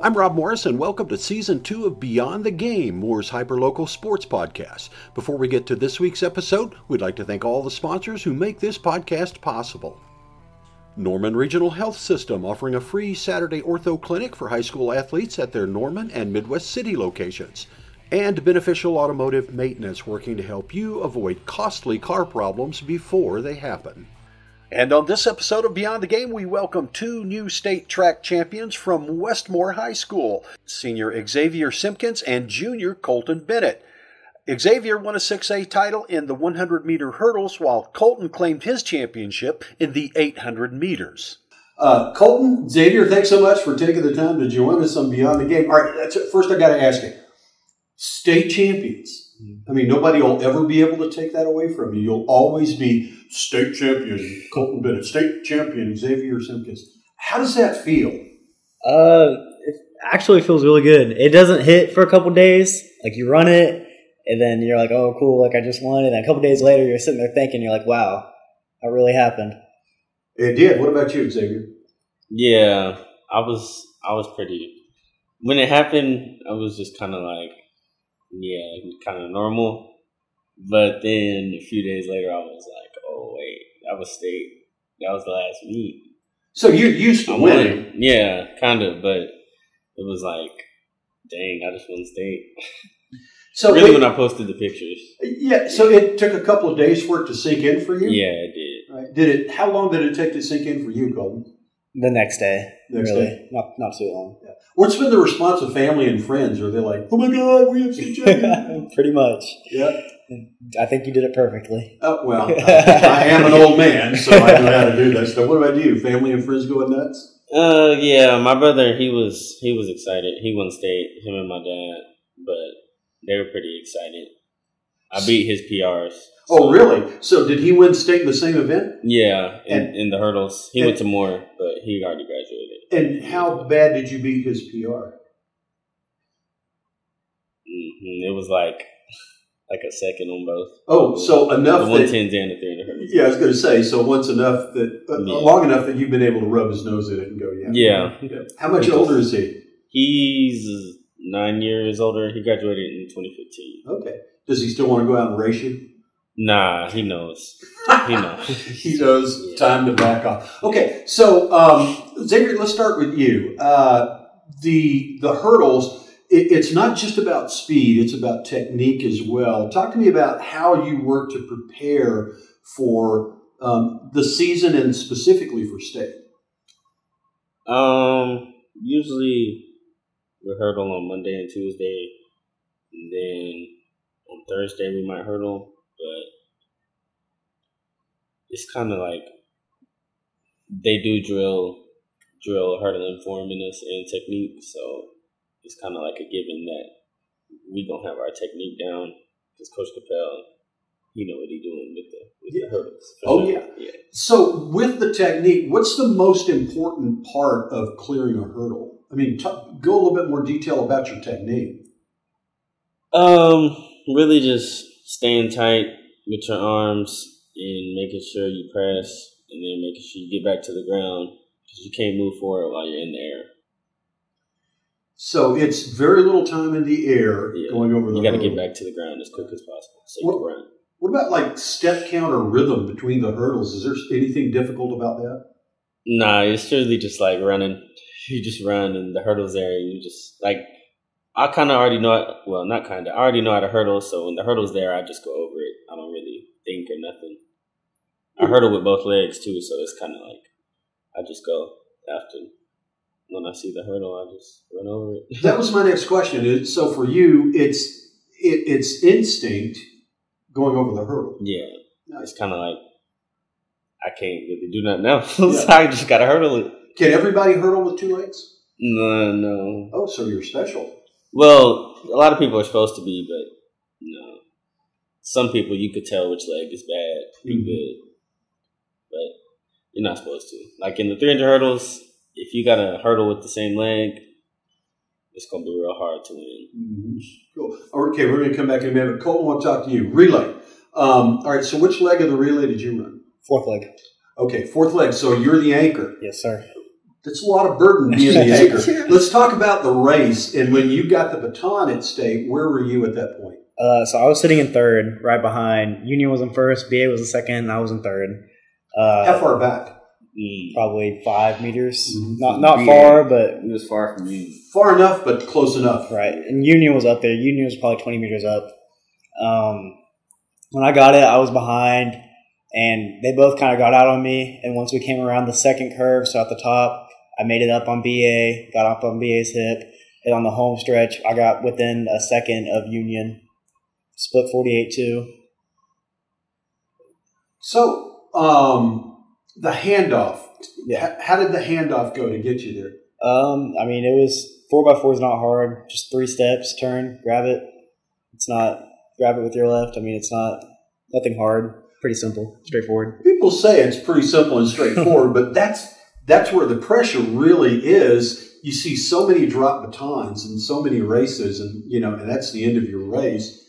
I'm Rob Morris, and welcome to season two of Beyond the Game, Moore's hyperlocal sports podcast. Before we get to this week's episode, we'd like to thank all the sponsors who make this podcast possible. Norman Regional Health System offering a free Saturday ortho clinic for high school athletes at their Norman and Midwest City locations. And Beneficial Automotive Maintenance working to help you avoid costly car problems before they happen. And on this episode of Beyond the Game, we welcome two new state track champions from Westmoore High School senior Xavier Simpkins and junior Kolton Bennett. Xavier won a 6A title in the 100 meter hurdles, while Kolton claimed his championship in the 800 meters. Uh, Kolton, Xavier, thanks so much for taking the time to join us on Beyond the Game. All right, first I got to ask you state champions. I mean, nobody will ever be able to take that away from you. You'll always be state champion Kolton Bennett, state champion Xavier Simpkins. How does that feel? Uh, it actually feels really good. It doesn't hit for a couple days. Like you run it, and then you're like, "Oh, cool! Like I just won." And then a couple days later, you're sitting there thinking, "You're like, wow, that really happened." It did. What about you, Xavier? Yeah, I was. I was pretty. When it happened, I was just kind of like, yeah, kind of normal. But then a few days later, I was like, oh wait, that was state. That was the last meet. So you're used to I winning. won. Yeah, kind of, but it was like, dang, I just won state. So really, it- when I posted the pictures, yeah, so it took a couple of days for it to sink in for you. yeah, it did. Right. Did it? How long did it take to sink in for you, Kolton? The next day, Next really, day. not not too long. What's been the response of family and friends? Are they like, "Oh my God, we have state champion"? Pretty much. yeah. I think you did it perfectly. Oh, well, I, I am an old man, so I know how to do that stuff. What about you? Family and friends going nuts? Uh, yeah, my brother, he was he was excited. He won state. Him and my dad, but they were pretty excited. I beat his PRs. Oh, really? So did he win state in the same event? Yeah, in, And- in the hurdles, he and- went to more, but he already graduated. And how bad did you beat his PR? hmm It was like like a second on both. Oh, so enough the one that and the three hundred yeah, I was going to say so once enough that uh, Yeah. long enough that you've been able to rub his nose in it and go yeah Yeah. How much older is he? He's nine years older. He graduated in twenty fifteen. Okay. Does he still want to go out and race you? Nah, he knows. He knows. he knows time to back off. Okay, so um, Xavier, let's start with you. Uh, the the hurdles. It, it's not just about speed; it's about technique as well. Talk to me about how you work to prepare for um, the season and specifically for state. Um, usually we hurdle on Monday and Tuesday, and then on Thursday we might hurdle, but it's kind of like they do drill drill hurdling form in us and technique, so it's kind of like a given that we gonna have our technique down because Coach Capel, he know what he doing with the with Yeah. the hurdles. Oh, sure. yeah. yeah. So, with the technique, what's the most important part of clearing a hurdle? I mean, t- go a little bit more detail about your technique. Um, really just staying tight with your arms and making sure you press, and then making sure you get back to the ground because you can't move forward while you're in the air. So it's very little time in the air Yeah. going over the. You got to get back to the ground as quick as possible so you What- can run. What about like step count or rhythm between the hurdles? Is there anything difficult about that? Nah, it's really just like running. You just run, and the hurdles there. You just like I kind of already know. It, well, not kind of. I already know how to hurdle. So when the hurdles there, I just go over it. I don't really think or nothing. I hurdle with both legs too, so it's kind of like I just go after. When I see the hurdle, I just run over it. That was my next question. So for you, it's it, it's instinct going over the hurdle. yeah, it's kind of like I can't really do nothing else. Yeah. I just gotta hurdle it. Can everybody hurdle with two legs? No, no. Oh, so you're special. Well, a lot of people are supposed to be, but no. Some people you could tell which leg is bad, Mhm. good, but you're not supposed to. Like in the 300 hurdles, if you got a hurdle with the same leg, it's gonna be real hard to win. Mhm. Cool. Okay, we're going to come back in a minute. Kolton, I want to talk to you. Relay. Um, all right. So which leg of the relay did you run? Fourth leg. Okay, fourth leg. So you're the anchor. Yes, sir. That's a lot of burden being the anchor. Let's talk about the race. And when you got the baton at state, where were you at that point? Uh, so I was sitting in third, right behind. Union was in first, BA was in second, and I was in third. Uh, How far back? Mm. Probably five meters. Mhm. Not not BA. far, but It was far from you. Far enough, but close enough. right. And Union was up there. Union was probably twenty meters up. Um, when I got it, I was behind, and they both kind of got out on me. And once we came around the second curve, so at the top, I made it up on BA, got up on BA's hip, and on the home stretch, I got within a second of Union. Split forty eight two. So, um, the handoff. Yeah. How did the handoff go to get you there? Um, I mean, it was four by four is not hard. Just three steps, turn, grab it. It's not grab it with your left. I mean, it's not nothing hard. Pretty simple, straightforward. People say it's pretty simple and straightforward, but that's that's where the pressure really is. You see so many drop batons and so many races, and you know, and that's the end of your race.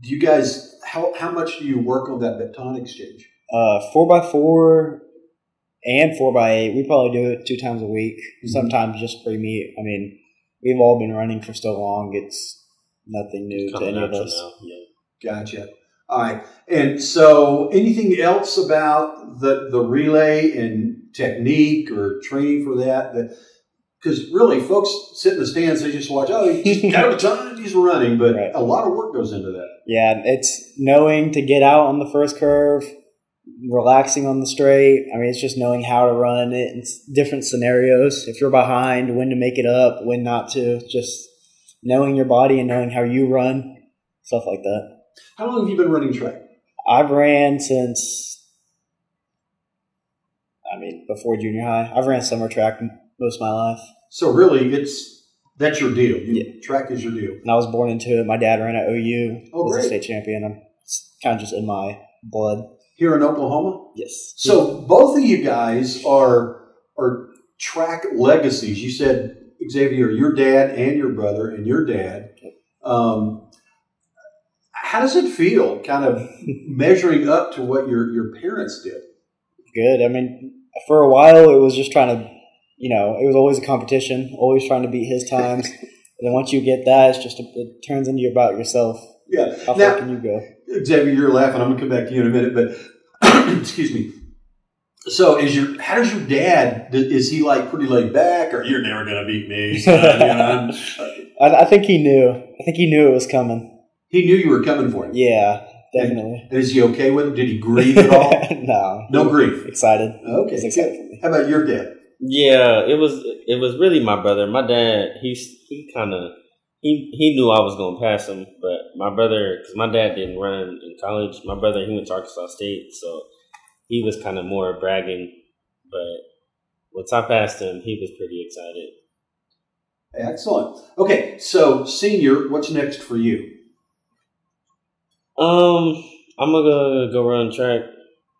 Do you guys how how much do you work on that baton exchange? Uh, four by four and four by eight. We probably do it two times a week. Sometimes just pre meet. I mean, we've all been running for so long. It's nothing new to any of us. now, Yeah. Gotcha. All right. And so, anything else about the the relay and technique or training for that? That because really, folks sit in the stands, they just watch. Oh, he just got a baton, he's running, but Right. a lot of work goes into that. Yeah, it's knowing to get out on the first curve, relaxing on the straight. I mean, it's just knowing how to run it. It's different scenarios. If you're behind, when to make it up, when not to. Just knowing your body and knowing how you run, stuff like that. How long have you been running track? I've ran since, I mean, before junior high. I've ran summer track most of my life. So really, it's that's your deal. You, Track is your deal. And I was born into it. My dad ran at OU, Oh, was great. a state champion. I'm kind of just in my blood. Here in Oklahoma. Yes. So both of you guys are are track legacies. You said Xavier, your dad and your brother and your dad. Um, how does it feel, kind of measuring up to what your your parents did? good. I mean, for a while it was just trying to, you know, it was always a competition, always trying to beat his times. and then once you get that, it's just a, it turns into about yourself. Yeah. How far can you go? Xavier, you're laughing. I'm gonna come back to you in a minute, but excuse me. So, is your how does your dad? Is he like pretty laid back, or you're never gonna beat me? son," you know? I, I think he knew. I think he knew it was coming. He knew you were coming for him. Yeah, definitely. Is he okay with it? Did he grieve at all? no, No grief. excited. Okay. He's excited for me. How about your dad? Yeah, it was it was really my brother. My dad, he's he kind of he he knew I was gonna pass him, but my brother, because my dad didn't run in college. My brother, he went to Arkansas State, so he was kind of more bragging. But once I passed him, he was pretty excited. Excellent. Okay, so senior, what's next for you? Um, I'm gonna go run track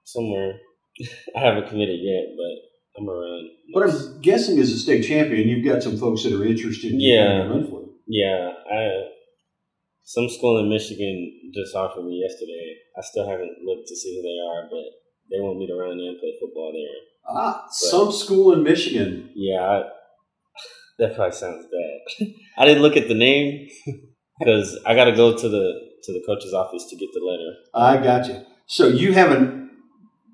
somewhere. I haven't committed yet, but I'm gonna run. What I'm guessing is a state champion. You've got some folks that are interested in Yeah. run for. Yeah, I some school in Michigan just offered me yesterday. I still haven't looked to see who they are, but they want me to run there and play football there. Ah, some school in Michigan. Yeah, I, that probably sounds bad. I didn't look at the name because I got to go to the to the coach's office to get the letter. I got you. So you haven't.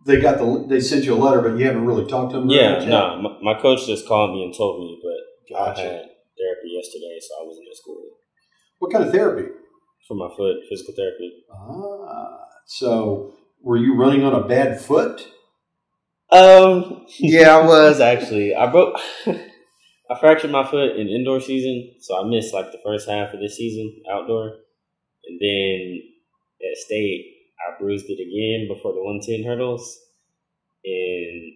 They got the. They sent you a letter, but you haven't really talked to them. Yeah, no, my, my coach just called me and told me, but I had therapy yesterday, so I wasn't at school What kind of therapy? for my foot, physical therapy. Ah, so were you running on a bad foot? Um, yeah, I was actually. I broke. I fractured my foot in indoor season, so I missed like the first half of this season outdoor, and then at state I bruised it again before the one ten hurdles, and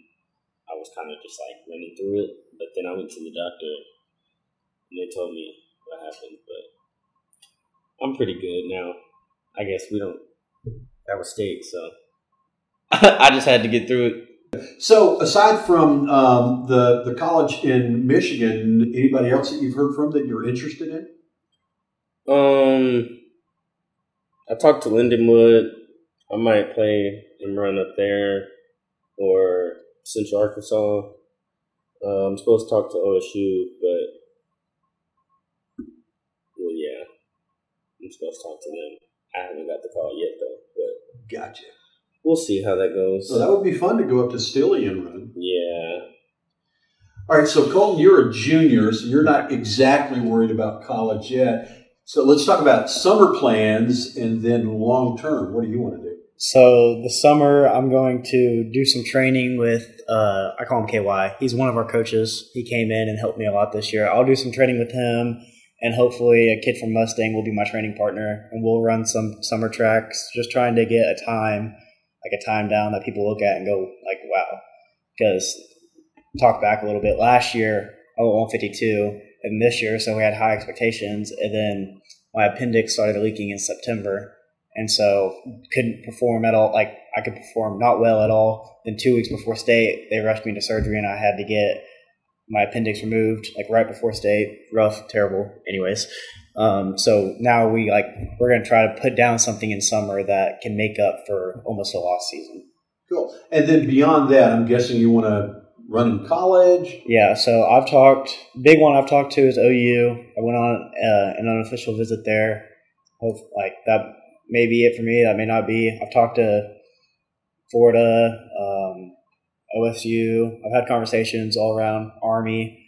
I was kind of just like running through it. But then I went to the doctor, and they told me what happened. But I'm pretty good now. I guess we don't. That was state, so I just had to get through it. So, aside from um, the the college in Michigan, anybody else that you've heard from that you're interested in? Um, I talked to Lindenwood. I might play and run up there or Central Arkansas. Uh, I'm supposed to talk to OSU, but well, yeah, I'm supposed to talk to them. I haven't got the call yet though, but Gotcha. we'll see how that goes. So that would be fun to go up to Stilly and run. yeah, All right, so Kolton, you're a junior, so you're not exactly worried about college yet. So let's talk about summer plans and then long term. What do you want to do? So the summer, I'm going to do some training with. Uh, I call him KY. He's one of our coaches. He came in and helped me a lot this year. I'll do some training with him, and hopefully, a kid from Mustang will be my training partner, and we'll run some summer tracks. Just trying to get a time, like a time down that people look at and go like, "Wow." Because talk back a little bit. Last year, I went 152, and this year, so we had high expectations, and then my appendix started leaking in September and so couldn't perform at all. Like I could perform not well at all. Then two weeks before state, they rushed me to surgery, and I had to get my appendix removed, like right before state. Rough, terrible. Anyways, um, so now we like we're gonna try to put down something in summer that can make up for almost a lost season. Cool. And then beyond that, I'm guessing you want to run in college. Yeah, so I've talked. Big one I've talked to is OU. I went on uh, an unofficial visit there. Hope like that may be it for me. That may not be. I've talked to Florida, um, OSU. I've had conversations all around Army.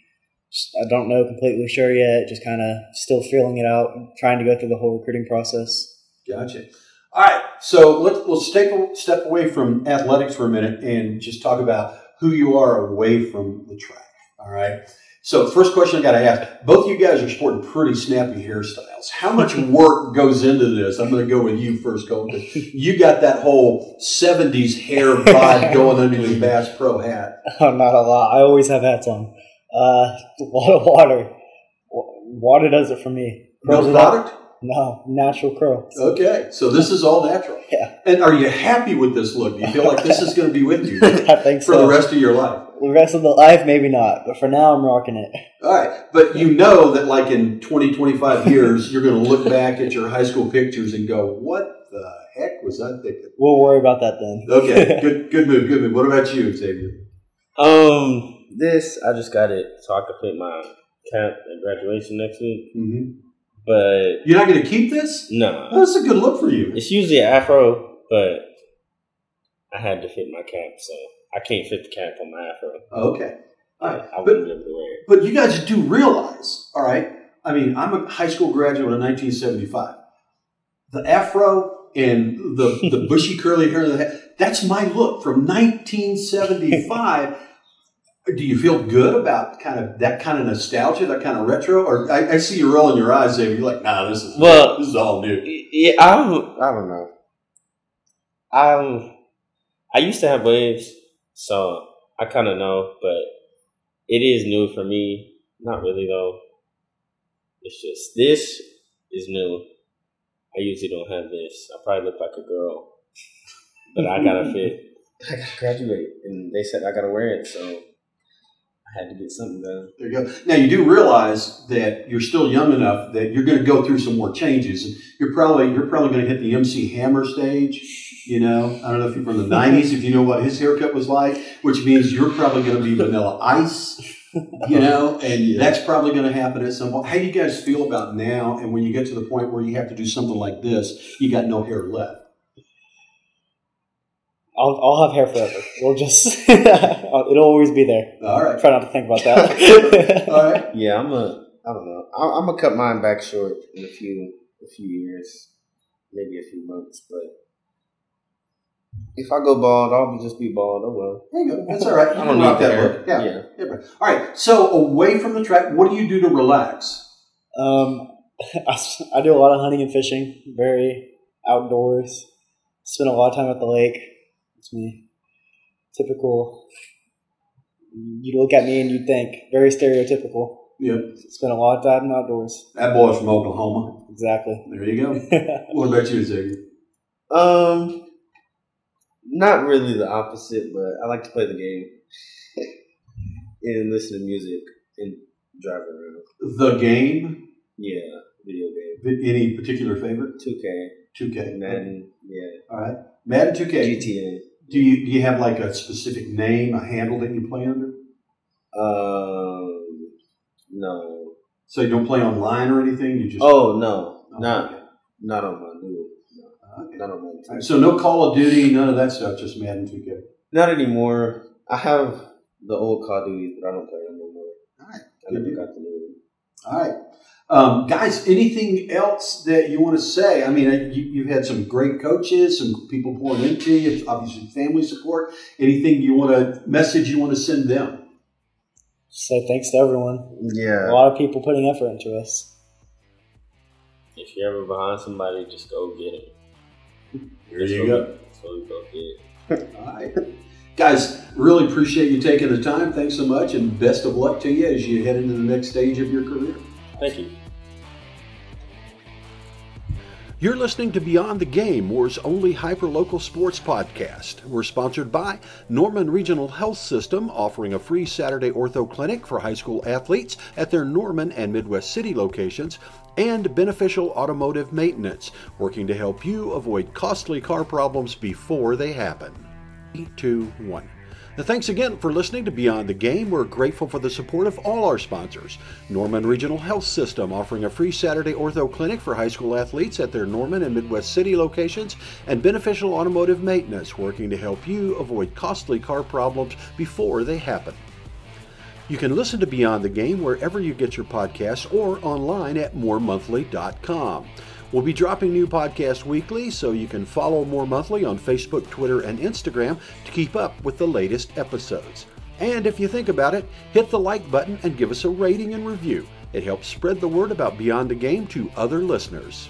I don't know completely sure yet. Just kind of still feeling it out, trying to go through the whole recruiting process. Gotcha. All right. So let's take a step away from athletics for a minute and just talk about who you are away from the track. All right. So first question I got to ask: Both of you guys are sporting pretty snappy hairstyles. How much work goes into this? I'm going to go with you first, Kolton. You got that whole '70s hair vibe going under your Bass Pro hat. Oh, not a lot. I always have hats on. Uh, a lot of water. Water does it for me. Curls No product. No, natural curls. Okay, so this is all natural. Yeah. And are you happy with this look? Do you feel like this is going to be with you I think for so. the rest of your life? The rest of the life, maybe not. But for now, I'm rocking it. All right, but you know that like in 20, 25 years, you're going to look back at your high school pictures and go, "What the heck was I thinking?" We'll worry about that then. Okay, good, good move, good move. What about you, Xavier? um, this I just got it so I could fit my cap at graduation next week. Mm-hmm. But You're not going to keep this? no, That's a good look for you. it's usually an afro, but I had to fit my cap, so I can't fit the cap on my afro. Okay, all right, I but wouldn't be able to wear it. but you guys do realize, all right? I mean, I'm a high school graduate in 1975. The afro and the the bushy curly hair, that's my look from 1975. Do you feel good about kind of that kind of nostalgia, that kind of retro? Or I, I see you rolling your eyes, Xavier. You're like, nah, this is Well- this is all new. Yeah, I don't, I don't know. Um, I used to have waves, so I kind of know, but it is new for me. Not really though. It's just this is new. I usually don't have this. I probably look like a girl, but I gotta fit. I gotta graduate, and they said I gotta wear it, so I had to get something done. There you go. Now you do realize that you're still young enough that you're going to go through some more changes. You're probably you're probably going to hit the MC Hammer stage. You know, I don't know if you're from the '90s, if you know what his haircut was like, which means you're probably going to be Vanilla Ice. You know, and that's probably going to happen at some point. How do you guys feel about now? And when you get to the point where you have to do something like this, you got no hair left. I'll, I'll have hair forever. We'll just, it'll always be there. All right, Try not to think about that. all right. Yeah, I'm a. I don't know. I- I'm gonna cut mine back short in a few a few years, maybe a few months. But if I go bald, I'll just be bald. Oh well. There you go. That's all right. I can don't rock need that look. Yeah. yeah. Yeah. All right. So away from the track, what do you do to relax? um, I, s- I do a lot of hunting and fishing. Very outdoors. Spend a lot of time at the lake. It's me. Typical. You look at me and you think very stereotypical. Yep. Spent a lot of time outdoors. That boy's from Oklahoma. Exactly. There you go. What about you, Xavier? Um, not really the opposite, but I like to play the game and listen to music and drive around. The game. Yeah, video game. Any particular favorite? 2K, 2K. Madden, yeah, All right. Madden 2K. GTA. Do you do you have like a specific name, a handle that you play under? Um, no. So you don't play online or anything? You just Oh no, Oh, not okay. not on my new. No, Okay. not on my. Right, So no Call of Duty, none of that stuff, just Madden 2K. Not anymore. I have the old Call of Duty, but I don't play them no more. All right. I never got the new one. All right. Um, guys, anything else that you want to say? I mean, you, you've had some great coaches, some people pouring into you, obviously family support. Anything you want to message you want to send them? Say thanks to everyone. Yeah. A lot of people putting effort into us. If you're ever behind somebody, just go get it. There you go. So go get it. All right. Guys, really appreciate you taking the time. Thanks so much, and best of luck to you as you head into the next stage of your career. Thank you. You're listening to Beyond the Game, Moore's only hyperlocal sports podcast. We're sponsored by Norman Regional Health System, offering a free Saturday ortho clinic for high school athletes at their Norman and Midwest City locations, and Beneficial Automotive Maintenance, working to help you avoid costly car problems before they happen. 2 1. And thanks again for listening to Beyond the Game. We're grateful for the support of all our sponsors. Norman Regional Health System offering a free Saturday ortho clinic for high school athletes at their Norman and Midwest City locations, and Beneficial Automotive Maintenance working to help you avoid costly car problems before they happen. You can listen to Beyond the Game wherever you get your podcasts or online at mooremonthly.com. We'll be dropping new podcasts weekly, so you can follow Moore Monthly on Facebook, Twitter, and Instagram to keep up with the latest episodes. And if you think about it, hit the like button and give us a rating and review. It helps spread the word about Beyond the Game to other listeners.